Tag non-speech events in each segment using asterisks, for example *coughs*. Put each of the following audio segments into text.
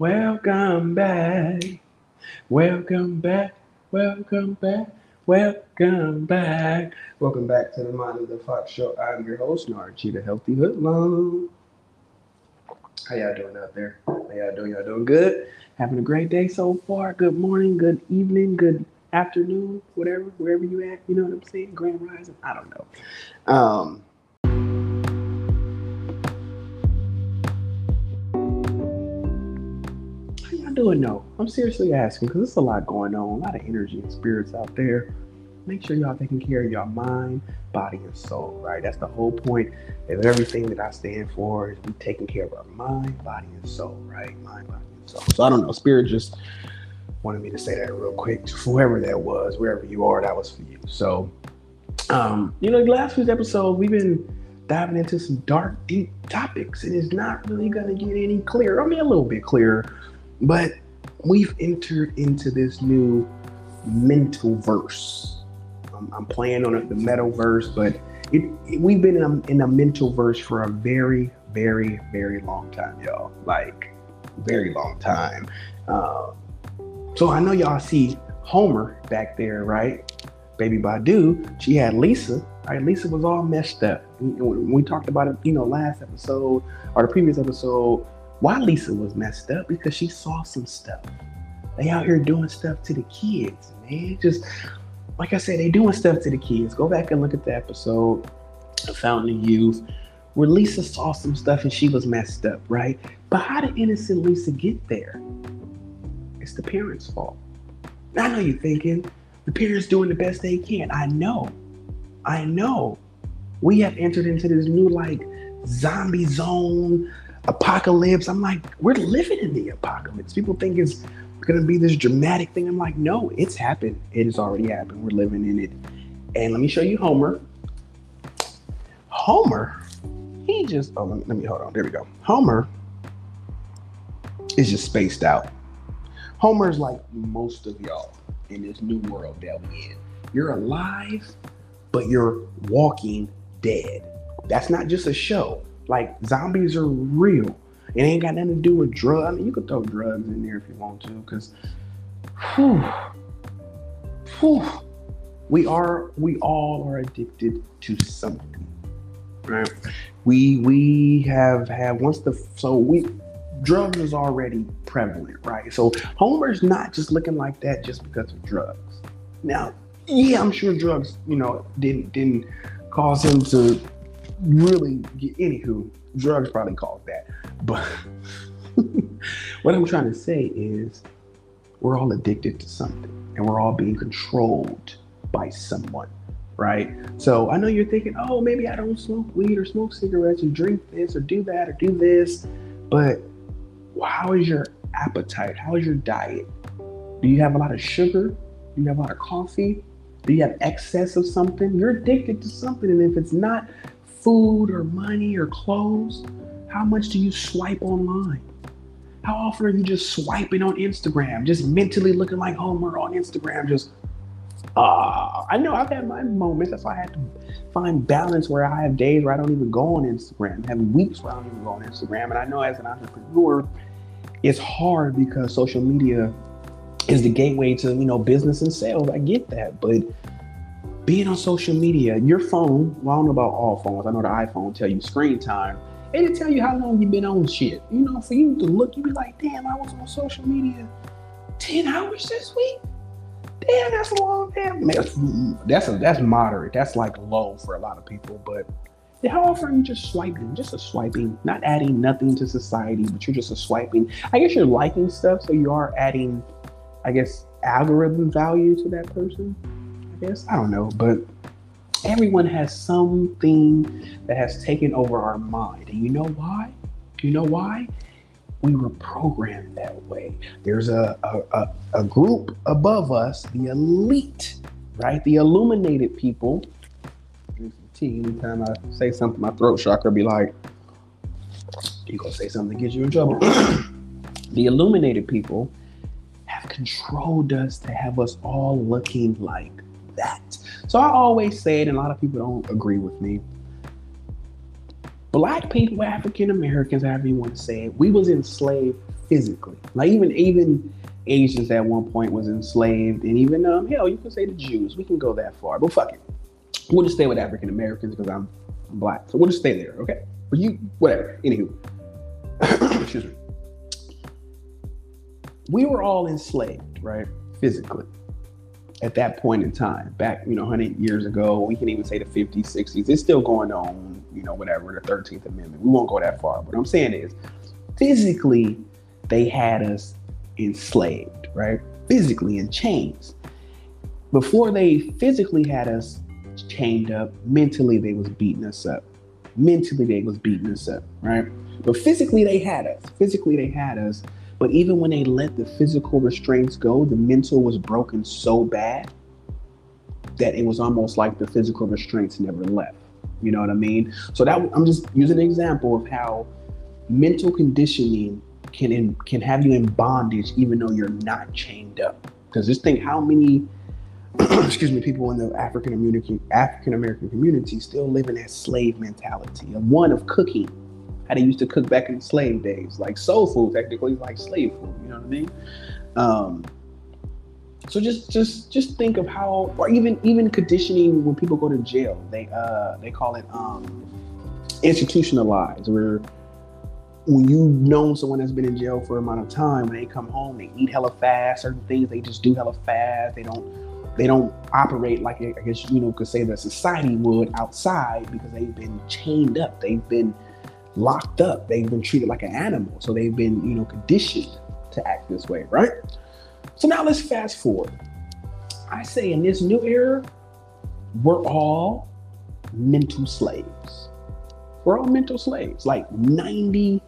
Welcome back. Welcome back. Welcome back. Welcome back. Welcome back to the Mind of the Fox Show. I'm your host, Narchi, the Healthy Hoodlum. How y'all doing out there? How y'all doing? Y'all doing good? Having a great day so far? Good morning, good evening, good afternoon, whatever, wherever you at. You know what I'm saying? Grand Rising. I don't know. Um, I'm seriously asking because there's a lot going on, a lot of energy and spirits out there. Make sure y'all taking care of your mind, body, and soul, right? That's the whole point of everything that I stand for is we taking care of our mind, body, and soul, right? Mind, body, and soul. So I don't know, spirit just wanted me to say that real quick. to Whoever that was, wherever you are, that was for you. So um, you know, last week's episode, we've been diving into some dark, deep topics, and it's not really gonna get any clearer. I mean, a little bit clearer, but we've entered into this new mental verse. I'm, I'm playing on the metaverse, but it, it, we've been in a, in a mental verse for a very, very, very long time, y'all. Like, very long time. Um, so I know y'all see Homer back there, right? Baby Badu, she had Lisa. Right? Lisa was all messed up. We talked about it, you know, last episode or the previous episode, why Lisa was messed up because she saw some stuff. They out here doing stuff to the kids, man. Just like I said, they doing stuff to the kids. Go back and look at the episode, The Fountain of Youth, where Lisa saw some stuff and she was messed up, right? But how did innocent Lisa get there? It's the parents' fault. I know you're thinking, the parents doing the best they can. I know. I know. We have entered into this new like zombie zone apocalypse. I'm like, we're living in the apocalypse. People think it's gonna be this dramatic thing. I'm like, no, it's happened. It has already happened. We're living in it. And let me show you Homer. Homer, he just oh let me, let me hold on. There we go. Homer is just spaced out. Homer's like most of y'all in this new world that we in. You're alive, but you're walking dead. That's not just a show. Like zombies are real. It ain't got nothing to do with drugs. I mean, you could throw drugs in there if you want to, because whew, whew, we are we all are addicted to something. Right? We we have had once the so we drugs is already prevalent, right? So Homer's not just looking like that just because of drugs. Now, yeah, I'm sure drugs, you know, didn't didn't cause him to really anywho. Drugs probably caused that. But *laughs* what I'm trying to say is we're all addicted to something and we're all being controlled by someone. Right. So I know you're thinking, oh, maybe I don't smoke weed or smoke cigarettes or drink this or do that or do this. But how is your appetite? How is your diet? Do you have a lot of sugar? Do you have a lot of coffee? Do you have excess of something? You're addicted to something. And if it's not food or money or clothes, how much do you swipe online? How often are you just swiping on Instagram, just mentally looking like Homer on Instagram, just uh, I know I've had my moments. That's why I had to find balance where I have days where I don't even go on Instagram, have weeks where I don't even go on Instagram. And I know as an entrepreneur, it's hard because social media is the gateway to, you know, business and sales. I get that. But being on social media, your phone, well, I don't know about all phones. I know the iPhone tell you screen time. It'll tell you how long you've been on shit. You know, for you to look, you be like, damn, I was on social media 10 hours this week damn, that's a long damn. That's that's a, that's moderate. That's like low for a lot of people. But how often are you just swiping? Just a swiping, not adding nothing to society, but you're just a swiping. I guess you're liking stuff, so you are adding, I guess, algorithm value to that person. I don't know, but everyone has something that has taken over our mind, and you know why? You know why? we were programmed that way. There's a, a, a, a, group above us, the elite, right? The illuminated people. Anytime I say something, my throat chakra be like, you gonna say something that gets you in trouble. *clears throat* the illuminated people have controlled us to have us all looking like that. So I always say it, and a lot of people don't agree with me black people, African Americans, however you want to say it, we was enslaved physically. Like even even Asians at one point was enslaved, and even um, hell, you can say the Jews. We can go that far, but fuck it. We'll just stay with African Americans because I'm black, so we'll just stay there, okay? But you, whatever. Anywho, *coughs* excuse me. We were all enslaved, right? Physically at that point in time, back, you know, 100 years ago, we can even say the 50s, 60s, it's still going on, you know, whatever, the 13th Amendment. We won't go that far. What I'm saying is, physically, they had us enslaved, right? Physically in chains. Before they physically had us chained up, mentally they was beating us up. Mentally they was beating us up, right? But physically they had us. Physically they had us but even when they let the physical restraints go, the mental was broken so bad that it was almost like the physical restraints never left. You know what I mean? So that I'm just using an example of how mental conditioning can in, can have you in bondage even though you're not chained up. Because just think how many *clears throat* excuse me people in the African American African American community still live in that slave mentality of one of cooking how they used to cook back in slave days, like soul food, technically like slave food. You know what I mean? Um, so just just just think of how, or even even conditioning when people go to jail, they uh they call it um institutionalized, where when you've known someone that's been in jail for a amount of time, when they come home, they eat hella fast. Certain things they just do hella fast. They don't they don't operate like I guess you know could say that society would outside because they've been chained up. They've been locked up. They've been treated like an animal. So they've been, you know, conditioned to act this way, right? So now let's fast forward. I say in this new era, we're all mental slaves. We're all mental slaves. Like 98%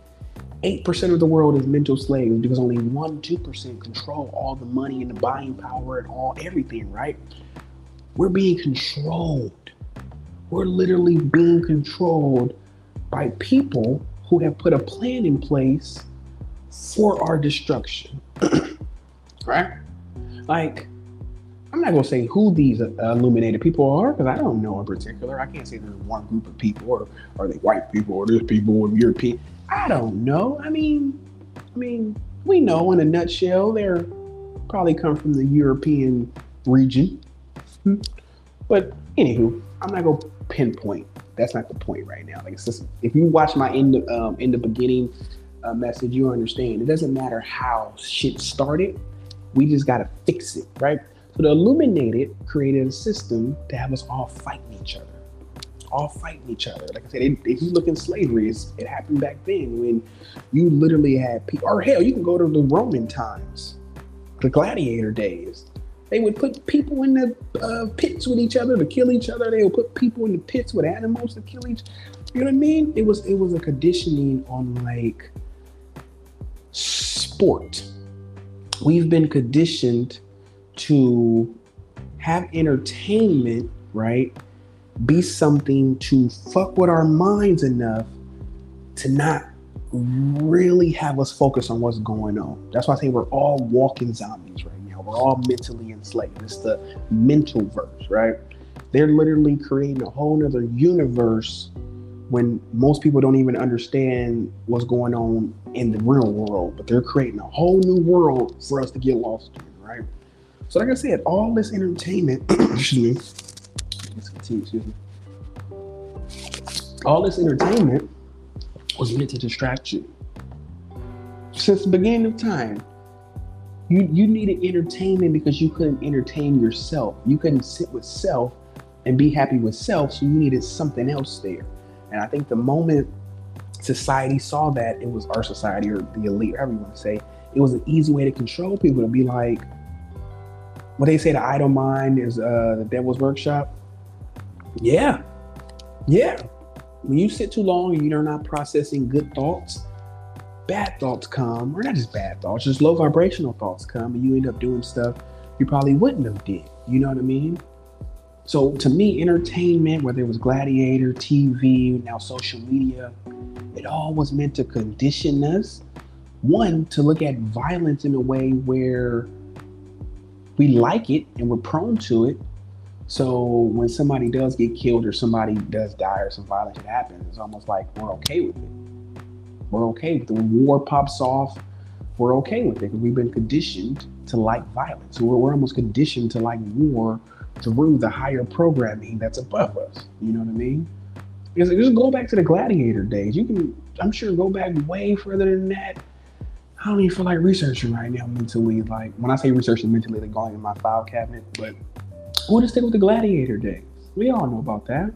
of the world is mental slaves because only 1 2% control all the money and the buying power and all everything, right? We're being controlled. We're literally being controlled by people who have put a plan in place for our destruction. *clears throat* right? Like, I'm not going to say who these illuminated people are because I don't know in particular. I can't say there's one group of people or are they white people or there's people or European. I don't know. I mean, I mean, we know in a nutshell they're probably come from the European region. Hmm. But anywho, I'm not going to pinpoint that's not the point right now. Like, it's just, if you watch my in the um, in the beginning uh, message, you understand. It doesn't matter how shit started. We just gotta fix it, right? So the Illuminated created a system to have us all fighting each other, all fighting each other. Like I said, if you look in slavery, it happened back then when you literally had people. Or hell, you can go to the Roman times, the gladiator days they would put people in the uh, pits with each other to kill each other. They would put people in the pits with animals to kill each. Other. You know what I mean? It was it was a conditioning on like sport. We've been conditioned to have entertainment, right? Be something to fuck with our minds enough to not really have us focus on what's going on. That's why I say we're all walking zombies right. We're all mentally enslaved. It's the mental verse, right? They're literally creating a whole nother universe when most people don't even understand what's going on in the real world, but they're creating a whole new world for us to get lost in, right? So, like I said, all this entertainment, *clears throat* excuse me, excuse me, all this entertainment was meant to distract you. Since the beginning of time, you, you needed entertainment because you couldn't entertain yourself. You couldn't sit with self and be happy with self, so you needed something else there. And I think the moment society saw that, it was our society or the elite, however you want to say, it was an easy way to control people to be like, what they say, the idle mind is uh, the devil's workshop. Yeah, yeah when you sit too long and you're not processing good thoughts, bad thoughts come, or not just bad thoughts, just low vibrational thoughts come, and you end up doing stuff you probably wouldn't have did. You know what I mean? So to me, entertainment, whether it was Gladiator, TV, now social media, it all was meant to condition us. One, to look at violence in a way where we like it and we're prone to it, so when somebody does get killed or somebody does die or some violence happens, it's almost like we're okay with it. We're okay. When war pops off, we're okay with it because we've been conditioned to like violence. We're, we're almost conditioned to like war through the higher programming that's above us. You know what I mean? Because just go back to the gladiator days. You can, I'm sure, go back way further than that. I don't even feel like researching right now mentally. Like when I say researching mentally, like going in my file cabinet, but want just stick with the gladiator days. We all know about that.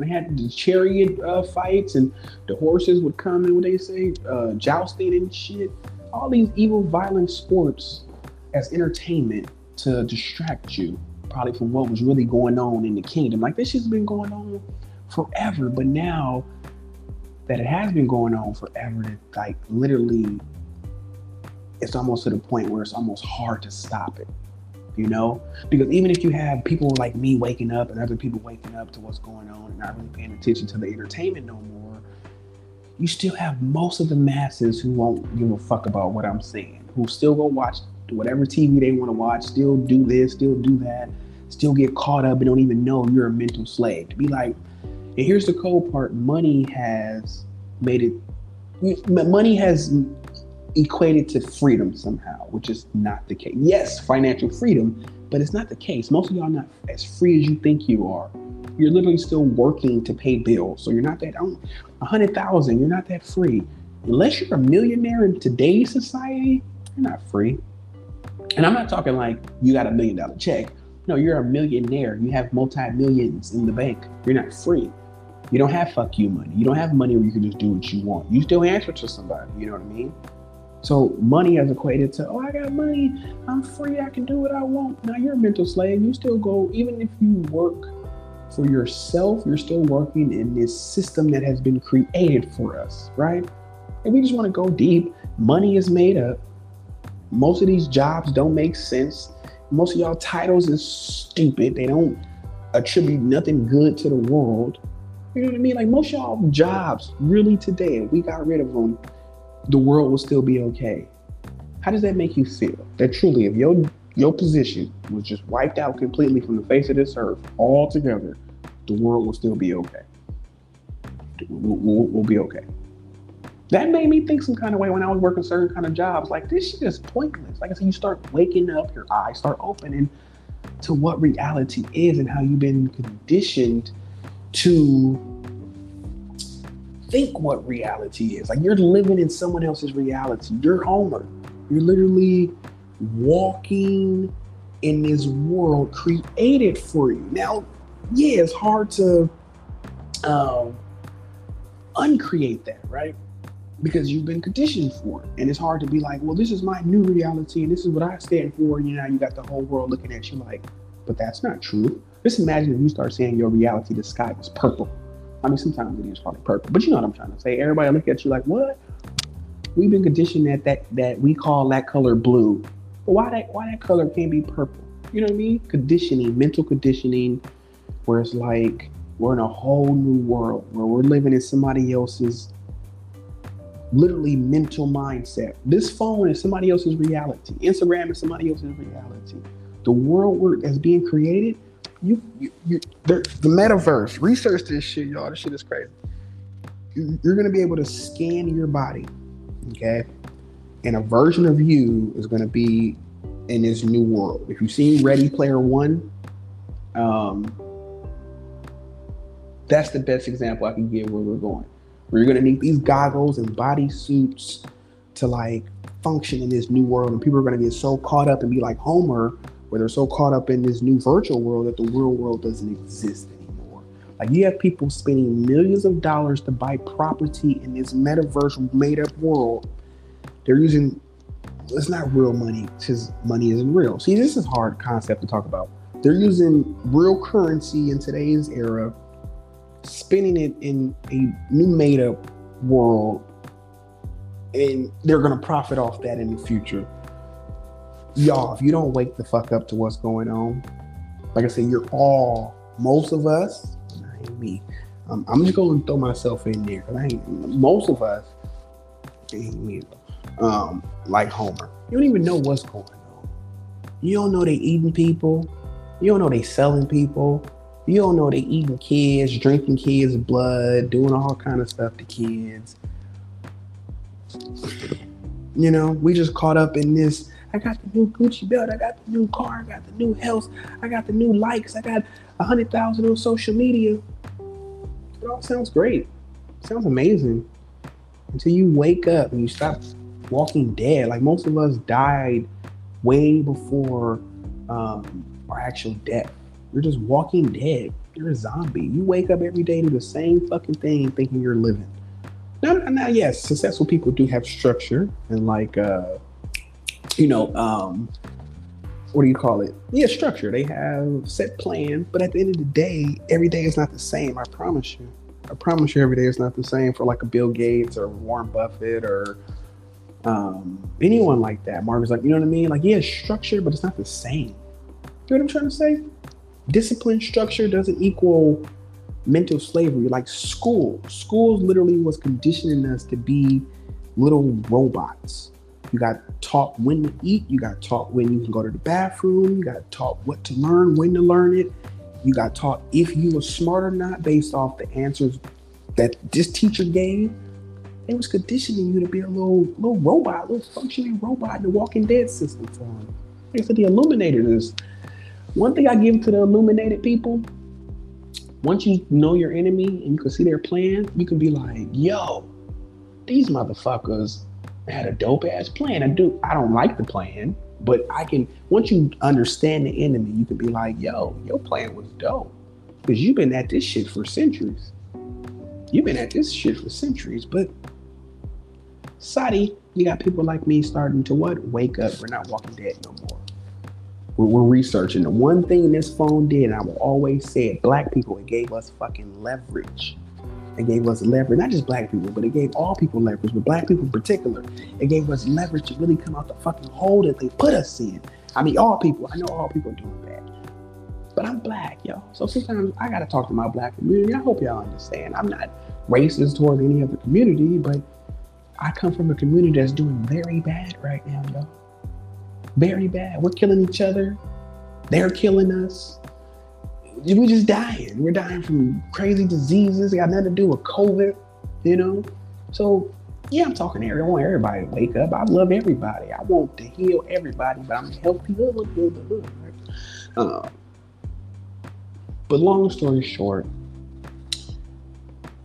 They had the chariot uh, fights and the horses would come and what they say, uh, jousting and shit. All these evil, violent sports as entertainment to distract you probably from what was really going on in the kingdom. Like this has been going on forever, but now that it has been going on forever, like literally, it's almost to the point where it's almost hard to stop it. You know, because even if you have people like me waking up and other people waking up to what's going on and not really paying attention to the entertainment no more, you still have most of the masses who won't give a fuck about what I'm saying, who still go watch whatever TV they want to watch, still do this, still do that, still get caught up and don't even know you're a mental slave. To be like, and here's the cold part money has made it, money has equated to freedom somehow, which is not the case. Yes, financial freedom, but it's not the case. Most of y'all are not as free as you think you are. You're literally still working to pay bills. So you're not that, oh, a hundred thousand, you're not that free. Unless you're a millionaire in today's society, you're not free. And I'm not talking like you got a million dollar check. No, you're a millionaire. You have multi millions in the bank. You're not free. You don't have fuck you money. You don't have money where you can just do what you want. You still answer to somebody. You know what I mean? So money has equated to, oh, I got money. I'm free. I can do what I want. Now you're a mental slave. You still go, even if you work for yourself, you're still working in this system that has been created for us, right? And we just want to go deep. Money is made up. Most of these jobs don't make sense. Most of y'all titles is stupid. They don't attribute nothing good to the world. You know what I mean? Like most of y'all jobs, really today, we got rid of them, the world will still be okay. How does that make you feel? That truly, if your your position was just wiped out completely from the face of this earth altogether, the world will still be okay. We'll, we'll, we'll be okay that made me think some kind of way when I was working certain kind of jobs. Like this shit is pointless. Like I said, you start waking up, your eyes start opening to what reality is and how you've been conditioned to think what reality is. Like you're living in someone else's reality. You're Homer. You're literally walking in this world created for you. Now, yeah, it's hard to um, uncreate that, right? because you've been conditioned for it. And it's hard to be like, well, this is my new reality and this is what I stand for. You know, you got the whole world looking at you like, but that's not true. Just imagine if you start saying your reality, the sky was purple. I mean, sometimes it is probably purple, but you know what I'm trying to say. Everybody look at you like, what? We've been conditioned that that that we call that color blue. But why that why that color can't be purple? You know what I mean? Conditioning, mental conditioning, where it's like we're in a whole new world where we're living in somebody else's literally mental mindset. This phone is somebody else's reality. Instagram is somebody else's reality. The world that's being created, you, you, you the, the metaverse. Research this shit, y'all. This shit is crazy. You're gonna be able to scan your body, okay? And a version of you is gonna be in this new world. If you've seen Ready Player One, um, that's the best example I can give where we're going where you're gonna need these goggles and body suits to like function in this new world, and people are gonna get so caught up and be like Homer, where they're so caught up in this new virtual world that the real world doesn't exist anymore. Like you have people spending millions of dollars to buy property in this metaverse made-up world. They're using it's not real money because money isn't real. See, this is hard concept to talk about. They're using real currency in today's era spinning it in a new made up world and they're to profit off that in the future. Y'all, if you don't wake the fuck up to what's going on, like I said, you're all, most of us, me. Um, I'm just going to throw myself in there because I ain't, most of us, ain't me, um, like Homer. You don't even know what's going on. You don't know they eating people. You don't know they selling people. You don't know they eating kids, drinking kids' blood, doing all kind of stuff to kids. You know, we just caught up in this. I got the new Gucci belt. I got the new car. I got the new house. I got the new likes. I got a hundred thousand on social media. It all sounds great. It sounds amazing until you wake up and you stop walking dead. Like most of us died way before um, our actual death. You're just walking dead. You're a zombie. You wake up every day to the same fucking thing, thinking you're living. Now, now, yes, successful people do have structure and like, uh, you know, um, what do you call it? Yeah, structure. They have set plan, but at the end of the day, every day is not the same. I promise you. I promise you, every day is not the same for like a Bill Gates or Warren Buffett or um, anyone like that. Marvin's like, you know what I mean? Like, yeah, structure, but it's not the same. You know what I'm trying to say? Discipline structure doesn't equal mental slavery. Like school, schools literally was conditioning us to be little robots. You got taught when to eat. You got taught when you can go to the bathroom. You got taught what to learn, when to learn it. You got taught if you were smart or not based off the answers that this teacher gave. They was conditioning you to be a little little robot, little functioning robot in the Walking Dead system for them. Like I said, the Illuminators. One thing I give to the Illuminated people, once you know your enemy and you can see their plan, you can be like, yo, these motherfuckers had a dope ass plan. I do I don't like the plan, but I can once you understand the enemy, you can be like, yo, your plan was dope. Because you've been at this shit for centuries. You've been at this shit for centuries, but Sadi, you got people like me starting to what? Wake up. We're not walking dead no more. We're, we're researching. The one thing this phone did, and I will always say it, black people, it gave us fucking leverage. It gave us leverage, not just black people, but it gave all people leverage, but black people in particular. It gave us leverage to really come out the fucking hole that they put us in. I mean, all people. I know all people are doing bad. But I'm black, yo. So sometimes I gotta talk to my black community. I hope y'all understand. I'm not racist towards any other community, but I come from a community that's doing very bad right now, yo. Very bad. We're killing each other. They're killing us we're just dying. We're dying from crazy diseases. It got nothing to do with COVID, you know? So, yeah, I'm talking to everybody. I want everybody to wake up. I love everybody. I want to heal everybody, but I'm heal the hood, right? Uh, but long story short,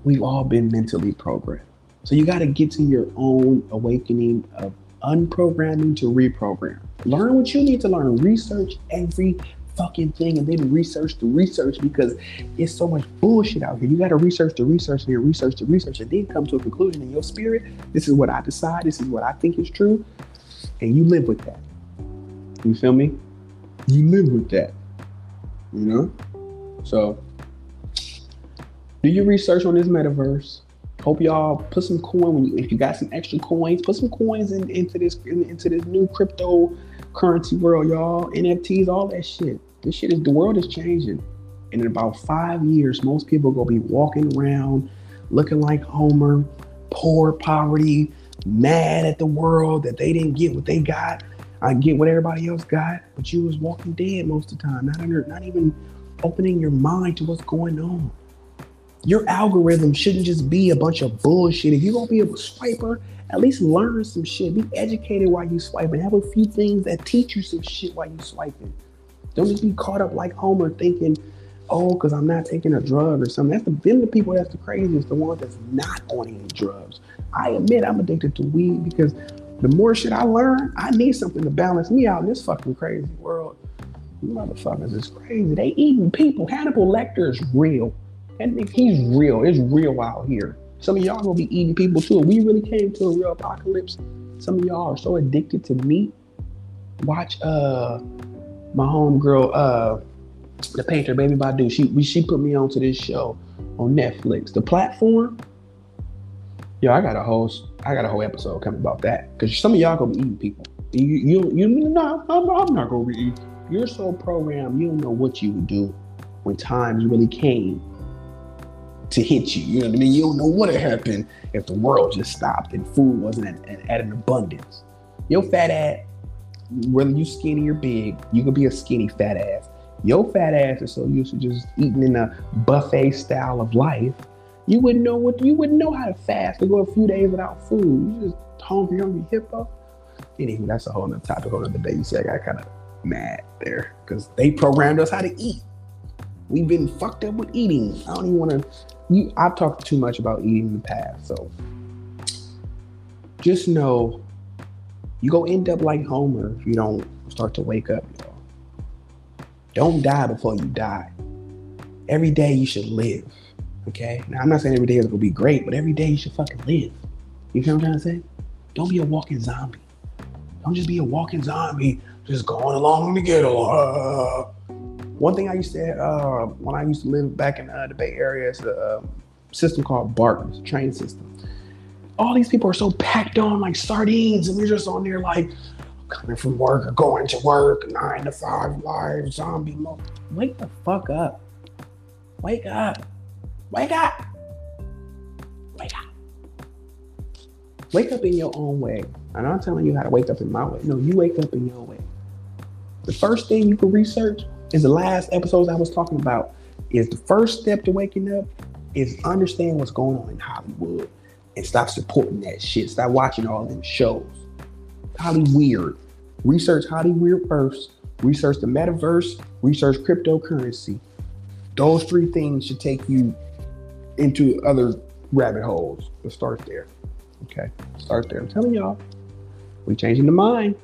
we've all been mentally programmed. So you got to get to your own awakening of unprogramming to reprogram. Learn what you need to learn. Research every fucking thing and then research the research because it's so much bullshit out here. You got to research the research here, research the research and then come to a conclusion in your spirit. This is what I decide. This is what I think is true. And you live with that. You feel me? You live with that. You know? So, do your research on this metaverse. Hope y'all put some coin when you, if you got some extra coins, put some coins in, into this in, into this new crypto currency world, y'all. NFTs, all that shit. This shit is the world is changing. And in about five years, most people gonna be walking around looking like Homer, poor, poverty, mad at the world that they didn't get what they got. I get what everybody else got, but you was walking dead most of the time, not under, not even opening your mind to what's going on. Your algorithm shouldn't just be a bunch of bullshit. If you're gonna be a swiper, at least learn some shit. Be educated while you swiping. Have a few things that teach you some shit while you swiping. Don't just be caught up like Homer thinking, oh, because I'm not taking a drug or something. That's the them the people that's the craziest, the ones that's not on any drugs. I admit I'm addicted to weed because the more shit I learn, I need something to balance me out in this fucking crazy world. Motherfuckers is crazy. They eating people. Hannibal Lecter is real. And he's real. It's real out here. Some of y'all gonna be eating people too. We really came to a real apocalypse, some of y'all are so addicted to meat. Watch uh my homegirl, uh the painter, Baby Badu. She we, she put me onto this show on Netflix. The platform. Yo, I got a whole I got a whole episode coming about that. Cause some of y'all gonna be eating people. You you you no, I'm, I'm not gonna be eating. You're so programmed, you don't know what you would do when times really came to hit you. You know what I mean? You don't know what would happen if the world just stopped and food wasn't at, at an abundance. Your fat ass, whether you skinny or big, you could be a skinny fat ass. Your fat ass is so used to just eating in a buffet style of life, you wouldn't know what you wouldn't know how to fast to go a few days without food. You just hungry, hungry hippo. Anywho, that's a whole nother topic, whole nother day. You see, I got kind of mad there because they programmed us how to eat. We've been fucked up with eating. I don't even want to. You, I've talked too much about eating in the past, so just know you go end up like Homer if you don't start to wake up. Don't die before you die. Every day you should live. Okay? Now I'm not saying every day is gonna be great, but every day you should fucking live. You feel what I'm trying to say? Don't be a walking zombie. Don't just be a walking zombie, just going along to get along. One thing I used to uh, when I used to live back in uh, the Bay Area is a um, system called BART, train system. All these people are so packed on like sardines, and we're just on there like coming from work or going to work, nine to five life, zombie mode. Wake the fuck up. Wake up. Wake up. Wake up. Wake up in your own way. I'm not telling you how to wake up in my way. No, you wake up in your way. The first thing you can research is the last episodes I was talking about. Is the first step to waking up is understand what's going on in Hollywood and stop supporting that shit. Stop watching all them shows. Hollyweird. Research Hollyweird first. Research the metaverse. Research cryptocurrency. Those three things should take you into other rabbit holes. Let's start there. Okay, start there. I'm telling y'all, we changing the mind.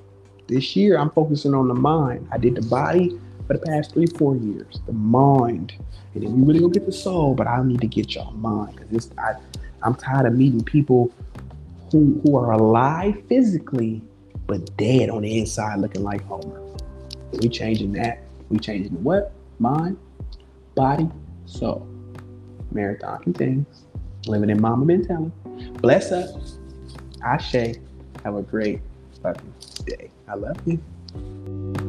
This year, I'm focusing on the mind. I did the body for the past three, four years. The mind, and then we really gonna get the soul, but I need to get y'all mind because I, I'm tired of meeting people who who are alive physically but dead on the inside, looking like Homer. We changing that. We changing the what? Mind, body, soul. Marathon continues. Living in Mamba mentality. Bless us. Ashe. Have a great fucking day. I love you.